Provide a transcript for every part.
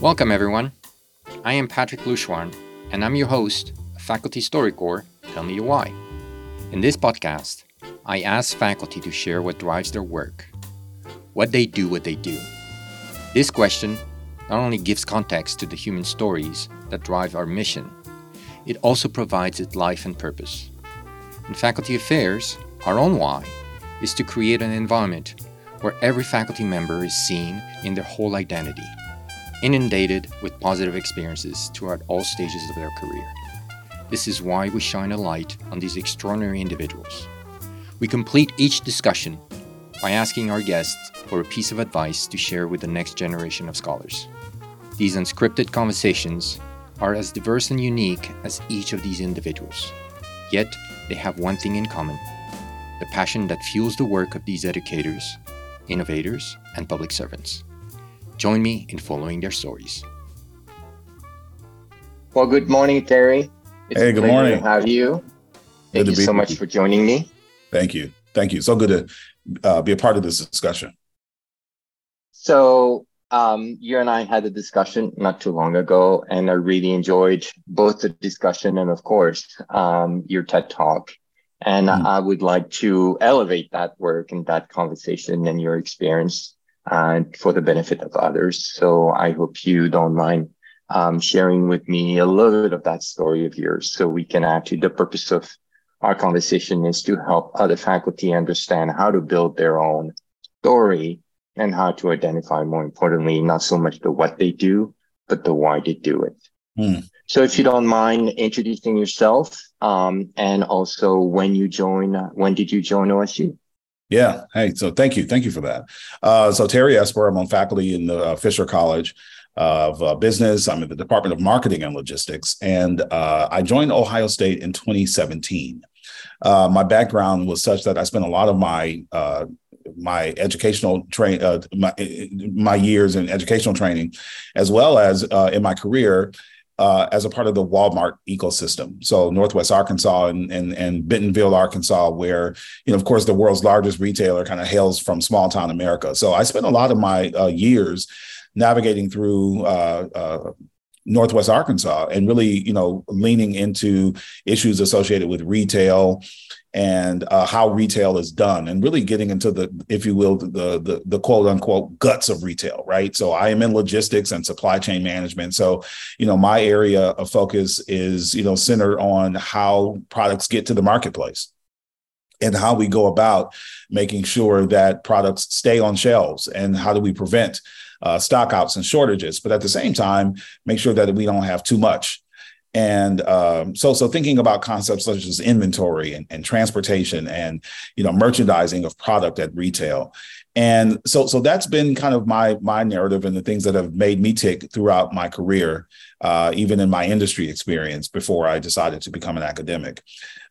Welcome, everyone. I am Patrick Louchouarn, and I'm your host of Faculty StoryCorps Tell Me Why. In this podcast, I ask faculty to share what drives their work, what they do, what they do. This question not only gives context to the human stories that drive our mission, it also provides it life and purpose. In faculty affairs, our own why is to create an environment where every faculty member is seen in their whole identity, inundated with positive experiences throughout all stages of their career. This is why we shine a light on these extraordinary individuals. We complete each discussion by asking our guests for a piece of advice to share with the next generation of scholars. These unscripted conversations are as diverse and unique as each of these individuals. Yet, they have one thing in common the passion that fuels the work of these educators, innovators, and public servants. Join me in following their stories. Well, good morning, Terry. It's hey, good morning. To have you. Thank you so much you. for joining me. Thank you. Thank you. So good to uh, be a part of this discussion. So, um, you and I had a discussion not too long ago, and I really enjoyed both the discussion and, of course, um, your TED talk. And mm. I would like to elevate that work and that conversation and your experience uh, for the benefit of others. So I hope you don't mind um, sharing with me a little bit of that story of yours so we can to the purpose of our conversation is to help other faculty understand how to build their own story and how to identify more importantly, not so much the what they do, but the why they do it. Hmm. So if you don't mind introducing yourself, um, and also when you join, when did you join OSU? Yeah. Hey, so thank you. Thank you for that. Uh, so Terry Esper, I'm on faculty in the uh, Fisher College of uh, Business. I'm in the Department of Marketing and Logistics. And uh, I joined Ohio State in 2017. Uh, my background was such that I spent a lot of my uh, my educational train my, my years in educational training, as well as in my career. Uh, as a part of the Walmart ecosystem, so Northwest Arkansas and, and and Bentonville, Arkansas, where you know, of course, the world's largest retailer kind of hails from small town America. So I spent a lot of my uh, years navigating through uh, uh, Northwest Arkansas and really, you know, leaning into issues associated with retail and uh, how retail is done, and really getting into the, if you will, the, the the quote unquote guts of retail, right? So I am in logistics and supply chain management. So, you know, my area of focus is, you know, centered on how products get to the marketplace and how we go about making sure that products stay on shelves and how do we prevent uh, stockouts and shortages, but at the same time, make sure that we don't have too much. And um, so, so thinking about concepts such as inventory and, and transportation and you know merchandising of product at retail, and so so that's been kind of my my narrative and the things that have made me tick throughout my career, uh, even in my industry experience before I decided to become an academic.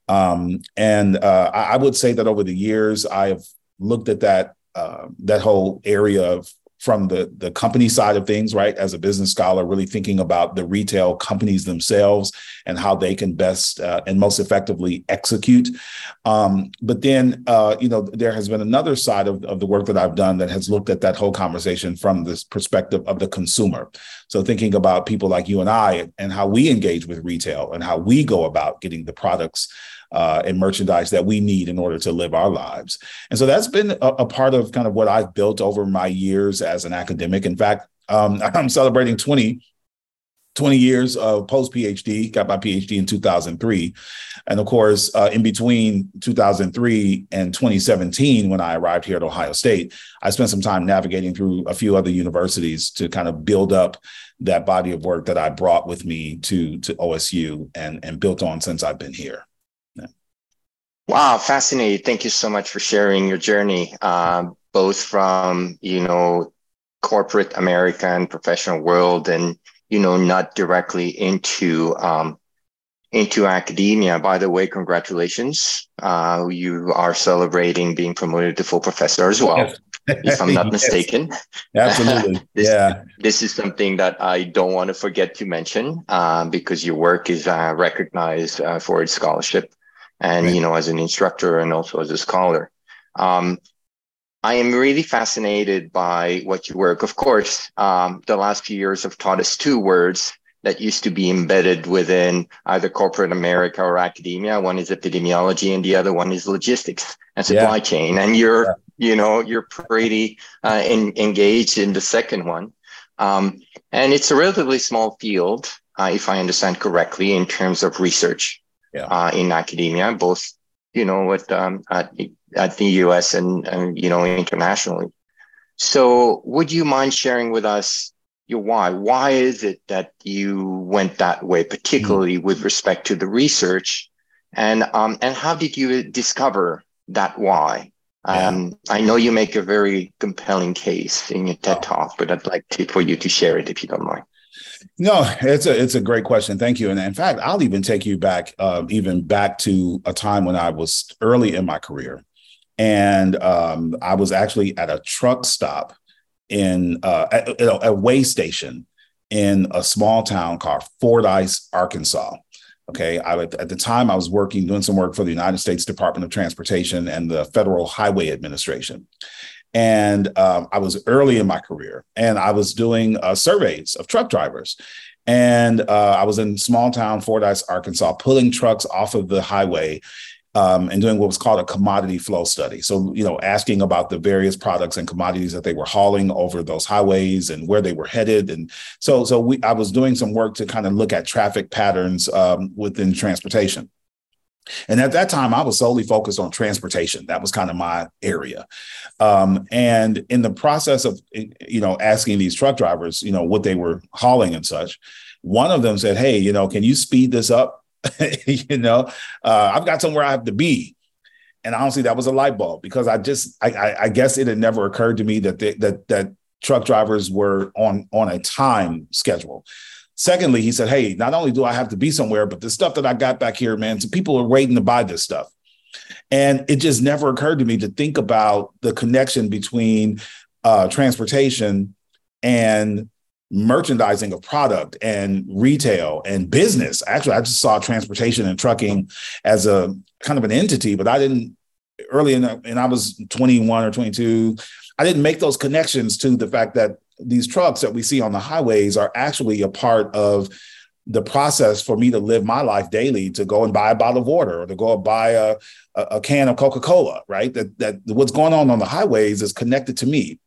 Um, and uh, I, I, would say that over the years, I have looked at that uh, that whole area of from the the company side of things right? As a business scholar really thinking about the retail companies themselves and how they can best uh, and most effectively execute. Um, but then uh, you know there has been another side of, of the work that i've done that has looked at that whole conversation from this perspective of the consumer so thinking about people like you and i and how we engage with retail and how we go about getting the products uh, and merchandise that we need in order to live our lives. And so that's been a, a, part of kind of what I've built over my years as an academic. In fact, um, I'm celebrating 20 20 years of post PhD, got my PhD in 2003. And of course, uh, in between 2003 and 2017, when I arrived here at Ohio State, I spent some time navigating through a few other universities to kind of build up that body of work that I brought with me to, to OSU and, and built on since I've been here. Wow, fascinating. Thank you so much for sharing your journey, uh, both from, you know, corporate American professional world and, you know, not directly into, um, into academia. By the way, congratulations. Uh, you are celebrating being promoted to full professor as well, if I'm not yes. mistaken. Absolutely. this, yeah. This is something that I don't want to forget to mention uh, because your work is uh, recognized uh, for its scholarship and right. you know as an instructor and also as a scholar um, I am really fascinated by what you work. Of course, um, the last few years have taught us two words that used to be embedded within either corporate America or academia. One is epidemiology, and the other one is logistics and supply yeah. chain. And you're, yeah. you know, you're pretty uh, in, engaged in the second one. Um, and it's a relatively small field, uh, if I understand correctly, in terms of research yeah. uh, in academia, both, you know, at, um, at, at the US and, and, you know, internationally. So would you mind sharing with us your why. Why is it that you went that way, particularly mm-hmm. with respect to the research? And um, and how did you discover that why? Um, I know you make a very compelling case in your TED oh. talk, but I'd like to, for you to share it if you don't mind. No, it's a it's a great question. Thank you. And in fact, I'll even take you back, uh, even back to a time when I was early in my career, and um, I was actually at a truck stop in uh, at, a way station in a small town called Fordyce, Arkansas. Okay, I, at the time I was working doing some work for the United States Department of Transportation and the Federal Highway Administration, and um, I was early in my career, and I was doing uh, surveys of truck drivers. And uh, I was in small town Fordyce, Arkansas, pulling trucks off of the highway um, and doing what was called a commodity flow study. So, you know, asking about the various products and commodities that they were hauling over those highways and where they were headed. And so, so we, I was doing some work to kind of look at traffic patterns um, within transportation. And at that time, I was solely focused on transportation. That was kind of my area. Um, and in the process of, you know, asking these truck drivers, you know, what they were hauling and such, one of them said, Hey, you know, can you speed this up? you know, uh, I've got somewhere I have to be. And honestly, that was a light bulb because I just, I, I, I guess it had never occurred to me that they, that that truck drivers were on on a time schedule. Secondly, he said, "Hey, not only do I have to be somewhere, but the stuff that I got back here, man, some people are waiting to buy this stuff." And it just never occurred to me to think about the connection between uh, transportation and merchandising of product and retail and business. Actually, I just saw transportation and trucking as a kind of an entity, but I didn't early in, and I was 21 or 22. I didn't make those connections to the fact that these trucks that we see on the highways are actually a part of the process for me to live my life daily to go and buy a bottle of water or to go and buy a, a, a can of Coca-Cola, right? That that what's going on on the highways is connected to me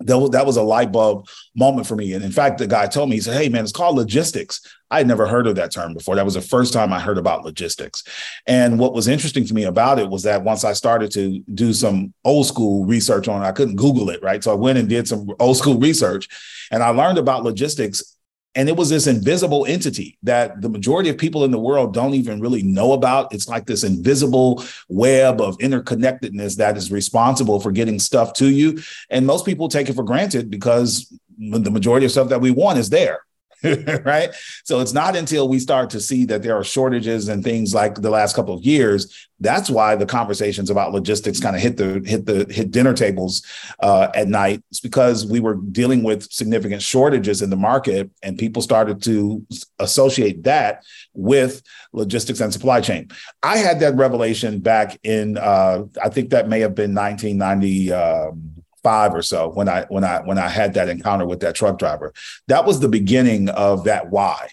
that was, that was a light bulb moment for me. And in fact, the guy told me, he said, Hey, man, it's called logistics. I had never heard of that term before. That was the first time I heard about logistics. And what was interesting to me about it was that once I started to do some old school research on it, I couldn't Google it, right? So I went and did some old school research and I learned about logistics and it was this invisible entity that the majority of people in the world don't even really know about. It's like this invisible web of interconnectedness that is responsible for getting stuff to you. And most people take it for granted because the majority of stuff that we want is there. right? So it's not until we start to see that there are shortages and things like the last couple of years. That's why the conversations about logistics kind of hit the hit the hit dinner tables uh, at night. It's because we were dealing with significant shortages in the market, and people started to associate that with logistics and supply chain. I had that revelation back in uh, I think that may have been 1990. Um, five or so when I when I when I had that encounter with that truck driver. That was the beginning of that why.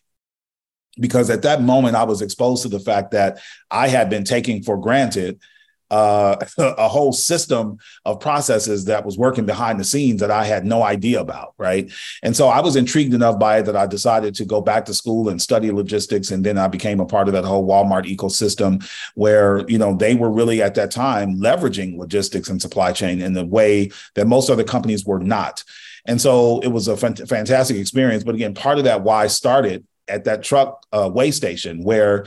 Because at that moment I was exposed to the fact that I had been taking for granted uh, a whole system of processes that was working behind the scenes that I had no idea about. Right. And so I was intrigued enough by it that I decided to go back to school and study logistics. And then I became a part of that whole Walmart ecosystem where, you know, they were really at that time leveraging logistics and supply chain in the way that most other companies were not. And so it was a fantastic experience. But again, part of that why started at that truck uh, way station where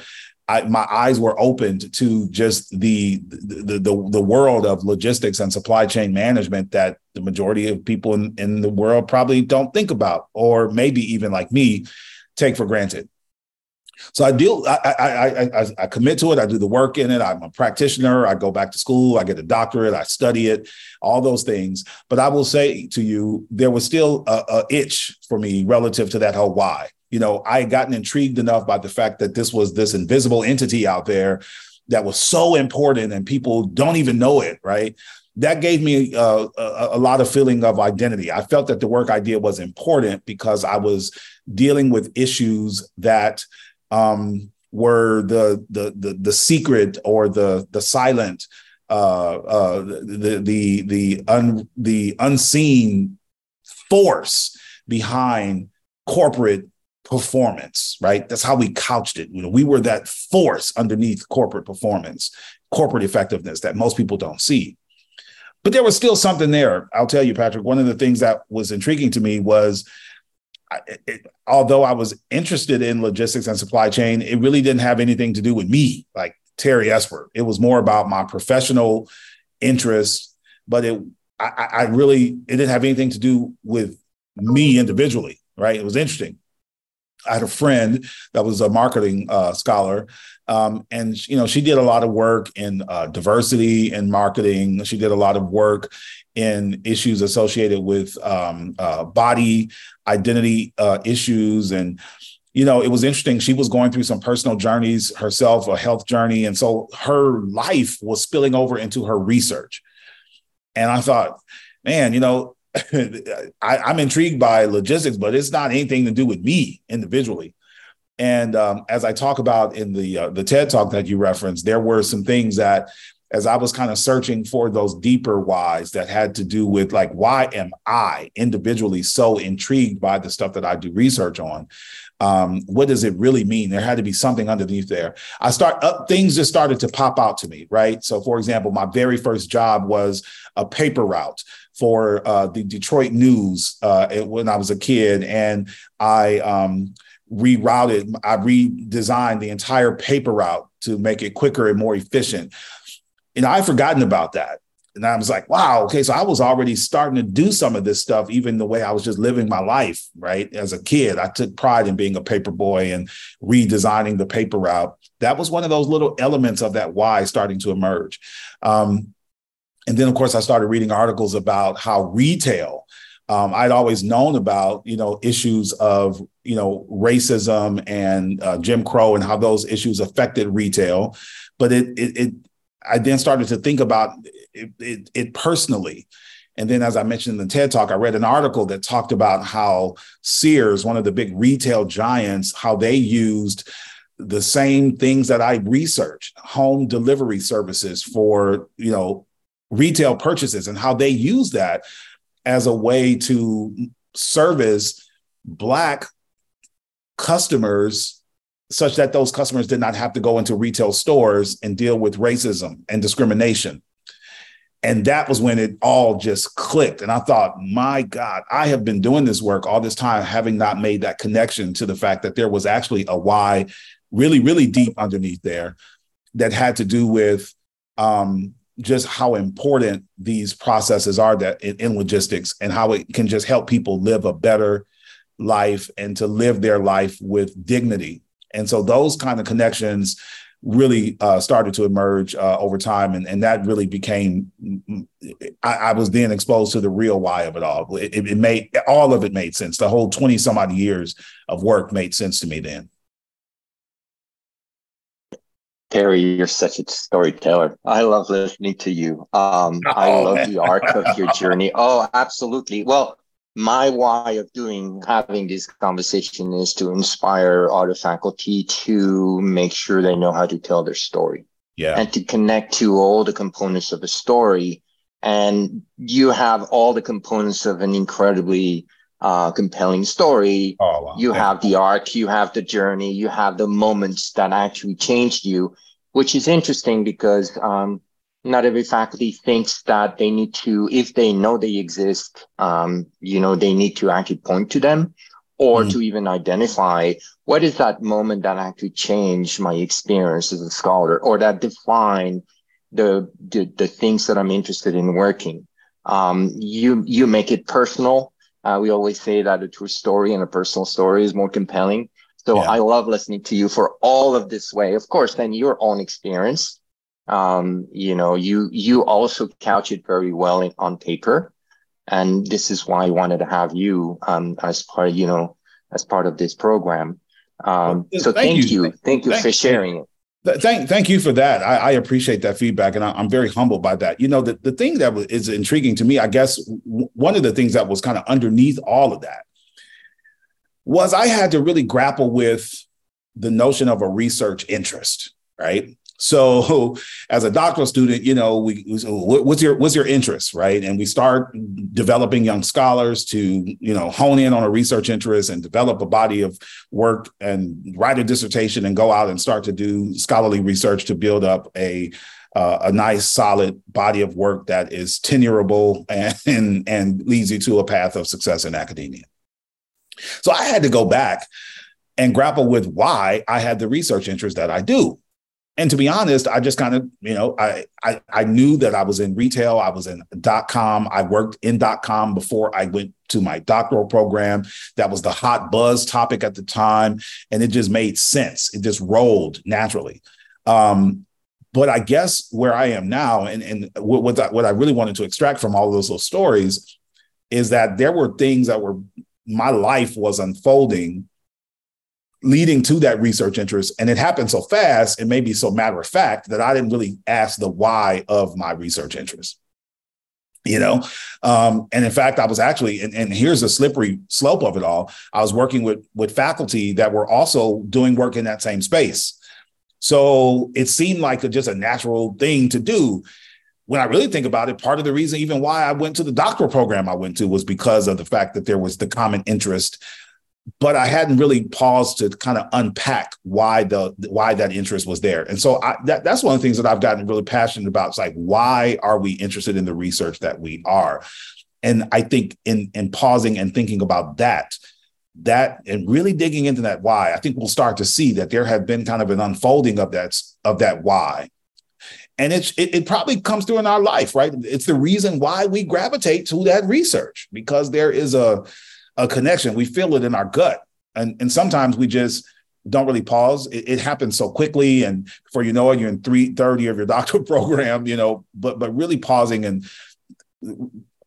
I, my eyes were opened to just the, the, the the world of logistics and supply chain management that the majority of people in, in the world probably don't think about, or maybe even like me, take for granted. So I deal, I, I, I, I, commit to it. I do the work in it. I'm a practitioner. I go back to school. I get a doctorate. I study it, all those things. But I will say to you, there was still a, a itch for me relative to that whole why you know, I had gotten intrigued enough by the fact that this was this invisible entity out there that was so important and people don't even know it, right? that gave me uh, a, a, lot of feeling of identity. I felt that the work I did was important because I was dealing with issues that um, were the, the the the secret or the the silent, uh, uh, the the the un, the unseen force behind corporate performance. Right, that's how we couched it. You know, we were that force underneath corporate performance, corporate effectiveness that most people don't see but there was still something there. I'll tell you, Patrick. One of the things that was intriguing to me was, it, it, although I was interested in logistics and supply chain, it really didn't have anything to do with me, like Terry Esper. It was more about my professional interest, but it, I, I really, it didn't have anything to do with me individually. Right? It was interesting. I had a friend that was a marketing uh, scholar, um, and you know she did a lot of work in uh, diversity and marketing. She did a lot of work in issues associated with um, uh, body identity uh, issues, and you know it was interesting. She was going through some personal journeys herself, a health journey, and so her life was spilling over into her research. And I thought, man, you know, I, am intrigued by logistics, but it's not anything to do with me individually. And um, as I talk about in the uh, the TED talk that you referenced, there were some things that, as I was kind of searching for those deeper whys that had to do with like, why am I individually so intrigued by the stuff that I do research on? Um, what does it really mean? There had to be something underneath there. I start up, uh, things just started to pop out to me, right? So, for example, my very first job was a paper route for uh, the Detroit News uh, when I was a kid, and I um, rerouted, I redesigned the entire paper route to make it quicker and more efficient. And I had forgotten about that. And I was like, wow, okay, so I was already starting to do some of this stuff, even the way I was just living my life, right? As a kid, I took pride in being a paper boy and redesigning the paper route. That was one of those little elements of that why starting to emerge. Um, and then, of course, I started reading articles about how retail. Um, I'd always known about you know issues of you know racism and uh, Jim Crow and how those issues affected retail, but it it, it I then started to think about it, it, it personally. And then, as I mentioned in the TED Talk, I read an article that talked about how Sears, one of the big retail giants, how they used the same things that I researched, home delivery services for you know retail purchases and how they use that as a way to service Black customers such that those customers did not have to go into retail stores and deal with racism and discrimination. And that was when it all just clicked. And I thought, my God, I have been doing this work all this time, having not made that connection to the fact that there was actually a why really, really deep underneath there that had to do with um, just how important these processes are that in, in, logistics and how it can just help people live a better life and to live their life with dignity. And so those kind of connections really uh, started to emerge uh, over time, and, and that really became. I, I, was then exposed to the real why of it all. It, it made all of it made sense. The whole twenty some odd years of work made sense to me then. Terry, you're such a storyteller. I love listening to you. Um, oh, I love man. the arc of your journey. Oh, absolutely. Well, my why of doing having this conversation is to inspire other faculty to make sure they know how to tell their story. Yeah. And to connect to all the components of a story. And you have all the components of an incredibly uh, compelling story. Oh, wow. You have the arc, you have the journey, you have the moments that actually changed you, which is interesting because um, not every faculty thinks that they need to, if they know they exist, um, you know, they need to actually point to them or mm. to even identify what is that moment that actually changed my experience as a scholar or that define the, the, the things that I'm interested in working. Um, you, you make it personal uh, we always say that a true story and a personal story is more compelling. So yeah. I love listening to you for all of this way. Of course, then your own experience. Um, you know, you you also couch it very well in, on paper, and this is why I wanted to have you um, as part, you know, as part of this program. Um, so thank, thank you. you. thank you thank for sharing it. Thank, thank you for that. I, I appreciate that feedback, and I, am very humbled by that. You know, the, the thing that is intriguing to me, I guess, w- one of the things that was kind of underneath all of that was I had to really grapple with the notion of a research interest, right? So, as a doctoral student, you know, we, what's your what's your interest, right? And we start developing young scholars to you know hone in on a research interest and develop a body of work and write a dissertation and go out and start to do scholarly research to build up a uh, a nice solid body of work that is tenurable and, and and leads you to a path of success in academia. So I had to go back and grapple with why I had the research interest that I do and to be honest, I just kind of, you know, I, I I knew that I was in retail. I was in dot com. I worked in dot com before I went to my doctoral program. That was the hot buzz topic at the time, and it just made sense. It just rolled naturally. Um, but I guess where I am now, and and what what I, what I really wanted to extract from all those little stories is that there were things that were my life was unfolding leading to that research interest. And it happened so fast and maybe so matter of fact that I didn't really ask the why of my research interest. You know, um, and in fact, I was actually, and, and here's a slippery slope of it all. I was working with with faculty that were also doing work in that same space, so it seemed like a, just a natural thing to do when I really think about it, part of the reason even why I went to the doctoral program I went to was because of the fact that there was the common interest but I hadn't really paused to kind of unpack why the why that interest was there. And so I, that, that's one of the things that I've gotten really passionate about. It's like why are we interested in the research that we are? And I think in in pausing and thinking about that, that and really digging into that why, I think we'll start to see that there have been kind of an unfolding of that of that why. And it's it, it probably comes through in our life, right? It's the reason why we gravitate to that research because there is a a connection. We feel it in our gut. And, and sometimes we just don't really pause. It, it happens so quickly. And before you know it, you're in three, third year of your doctoral program, you know, but but really pausing and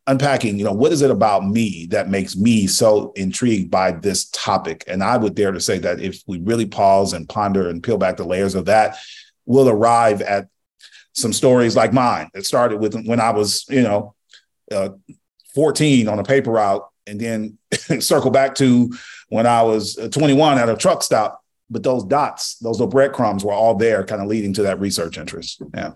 unpacking, you know, what is it about me that makes me so intrigued by this topic? And I would dare to say that if we really pause and ponder and peel back the layers of that, we'll arrive at some stories like mine. It started with when I was, you know, uh, 14 on a paper route and then circle back to when I was uh, 21 at a truck stop. But those dots, those little breadcrumbs were all there, kind of leading to that research interest. Yeah.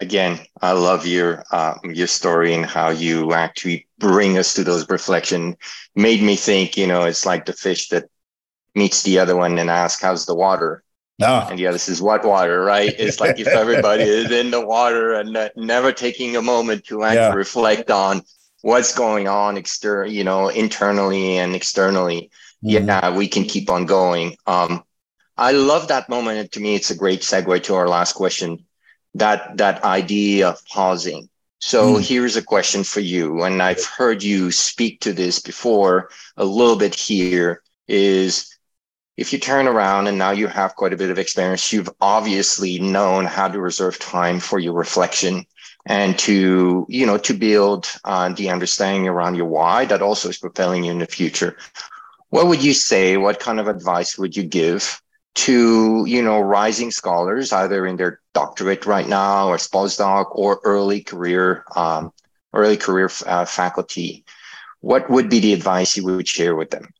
Again, I love your um, your story and how you actually bring us to those reflection. Made me think, you know, it's like the fish that meets the other one and asks, "How's the water?" No. And the other says, "What water?" Right? It's like if everybody is in the water and uh, never taking a moment to actually yeah. reflect on what's going on external, you know, internally and externally, mm-hmm. yeah, we can keep on going. Um, I love that moment. And to me, it's a great segue to our last question. That that idea of pausing. So mm. here's a question for you, and I've heard you speak to this before a little bit here. Is if you turn around and now you have quite a bit of experience, you've obviously known how to reserve time for your reflection and to you know to build uh, the understanding around your why that also is propelling you in the future. What would you say? What kind of advice would you give to you know rising scholars either in their doctorate right now or postdoc or early career um, early career uh, faculty? What would be the advice you would share with them?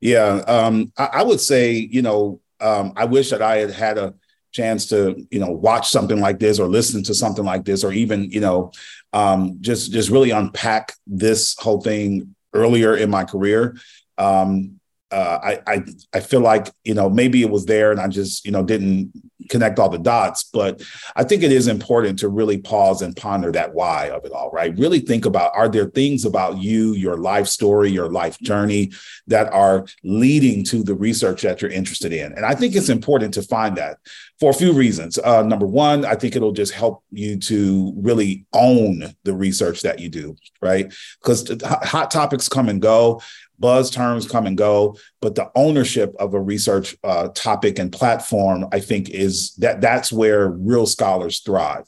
Yeah um, I, I, would say you know um, i wish that i had had a chance to you know watch something like this or listen to something like this or even you know um, just just really unpack this whole thing earlier in my career. Um, uh, I, I I feel like you know maybe it was there and I just you know didn't connect all the dots. But I think it is important to really pause and ponder that why of it all. Right? Really think about are there things about you, your life story, your life journey that are leading to the research that you're interested in. And I think it's important to find that for a few reasons. Uh, number one, I think it'll just help you to really own the research that you do. Right? Because hot topics come and go buzz terms come and go, but the ownership of a research uh, topic and platform, I think, is that that's where real scholars thrive.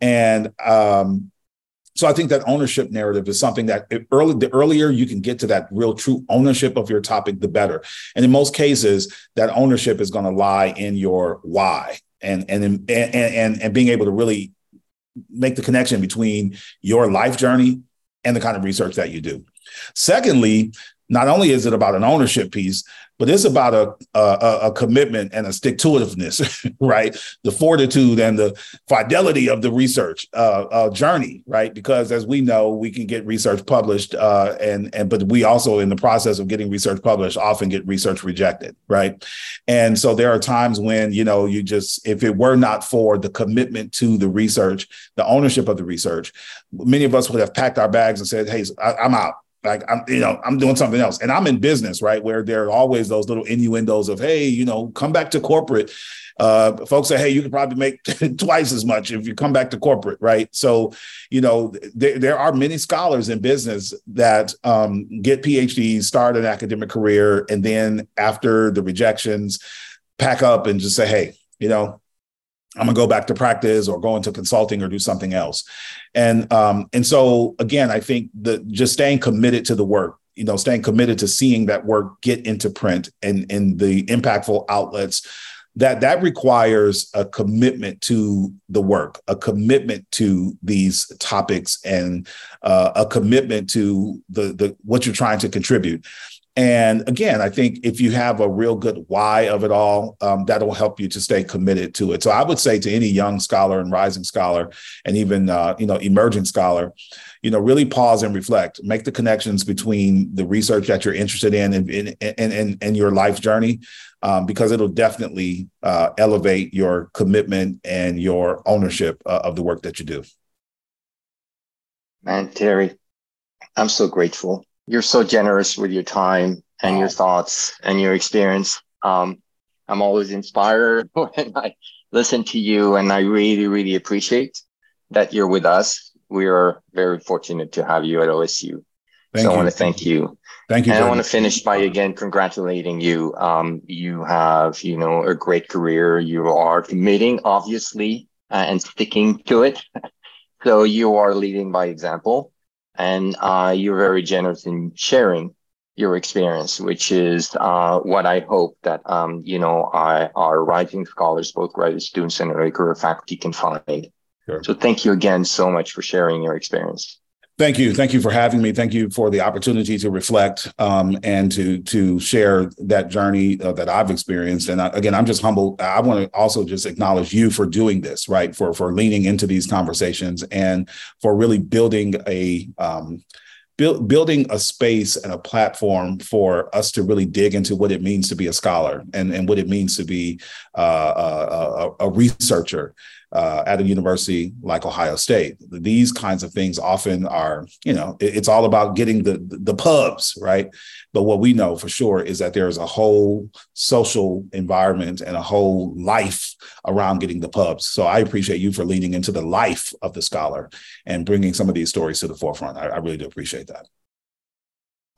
And um, so I think that ownership narrative is something that early the earlier you can get to that real true ownership of your topic, the better. And in most cases, that ownership is going to lie in your why and and and and, and being able to really make the connection between your life journey and the kind of research that you do. Secondly, not only is it about an ownership piece, but it's about a, a, a commitment and a stick to itiveness, right? The fortitude and the fidelity of the research uh, uh, journey, right? Because as we know, we can get research published, uh, and and but we also, in the process of getting research published, often get research rejected, right? And so there are times when you know you just, if it were not for the commitment to the research, the ownership of the research, many of us would have packed our bags and said, "Hey, I, I'm out." Like I'm, you know, I'm doing something else. And I'm in business, right? Where there are always those little innuendos of, hey, you know, come back to corporate. Uh, folks say, hey, you could probably make twice as much if you come back to corporate, right? So, you know, there, there are many scholars in business that um, get PhDs, start an academic career, and then after the rejections, pack up and just say, hey, you know, I'm gonna go back to practice or go into consulting or do something else. And um, and so again, I think that just staying committed to the work, you know, staying committed to seeing that work get into print and in the impactful outlets, that that requires a commitment to the work, a commitment to these topics, and uh, a commitment to the the what you're trying to contribute. And again, I think if you have a real good why of it all, um, that'll help you to stay committed to it. So I would say to any young scholar and rising scholar, and even uh, you know emerging scholar, you know, really pause and reflect, make the connections between the research that you're interested in and and and, and your life journey, um, because it'll definitely uh, elevate your commitment and your ownership uh, of the work that you do. Man, Terry, I'm so grateful you're so generous with your time and your thoughts and your experience. Um, I'm always inspired when I listen to you, and I really, really appreciate that you're with us. We are very fortunate to have you at OSU. Thank so you. I want to thank you. Thank you. And I want to finish by again congratulating you. Um, you have, you know, a great career. You are committing, obviously, uh, and sticking to it. so you are leading by example and uh, you're very generous in sharing your experience, which is uh, what I hope that um, you know our, our rising scholars, both graduate students and early career faculty, can find. Sure. So thank you again so much for sharing your experience. Thank you. Thank you for having me. Thank you for the opportunity to reflect um, and to to share that journey uh, that I've experienced. And I, again, I'm just humbled. I want to also just acknowledge you for doing this, right? For for leaning into these conversations and for really building a um, build, building a space and a platform for us to really dig into what it means to be a scholar and, and what it means to be uh, a, a, a researcher uh, at a university like Ohio State. These kinds of things often are, you know, it's all about getting the the pubs, right? But what we know for sure is that there's a whole social environment and a whole life around getting the pubs. So I appreciate you for leaning into the life of the scholar and bringing some of these stories to the forefront. I, I really do appreciate that.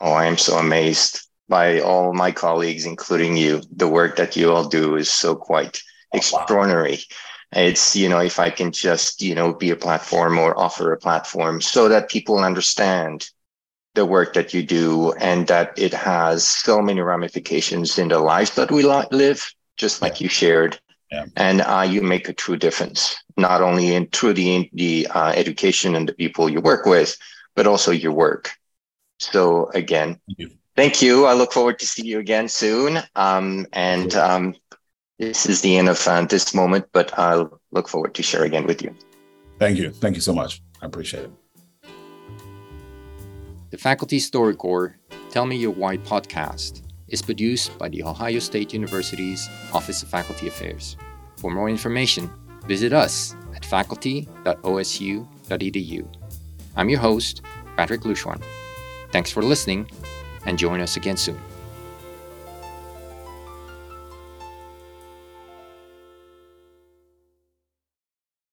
Oh, I am so amazed by all my colleagues, including you. The work that you all do is so quite extraordinary. wow it's you know if i can just you know be a platform or offer a platform so that people understand the work that you do and that it has so many ramifications in the lives that we live just like yeah. you shared yeah. and uh, you make a true difference not only in through the, the uh, education and the people you work with but also your work so again thank you, thank you. i look forward to see you again soon um, and um, this is the end of uh, this moment, but I'll look forward to share again with you. Thank you. Thank you so much. I appreciate it. The Faculty Story Corps Tell Me Your Why podcast is produced by the Ohio State University's Office of Faculty Affairs. For more information, visit us at faculty.osu.edu. I'm your host, Patrick Louchouarn. Thanks for listening, and join us again soon.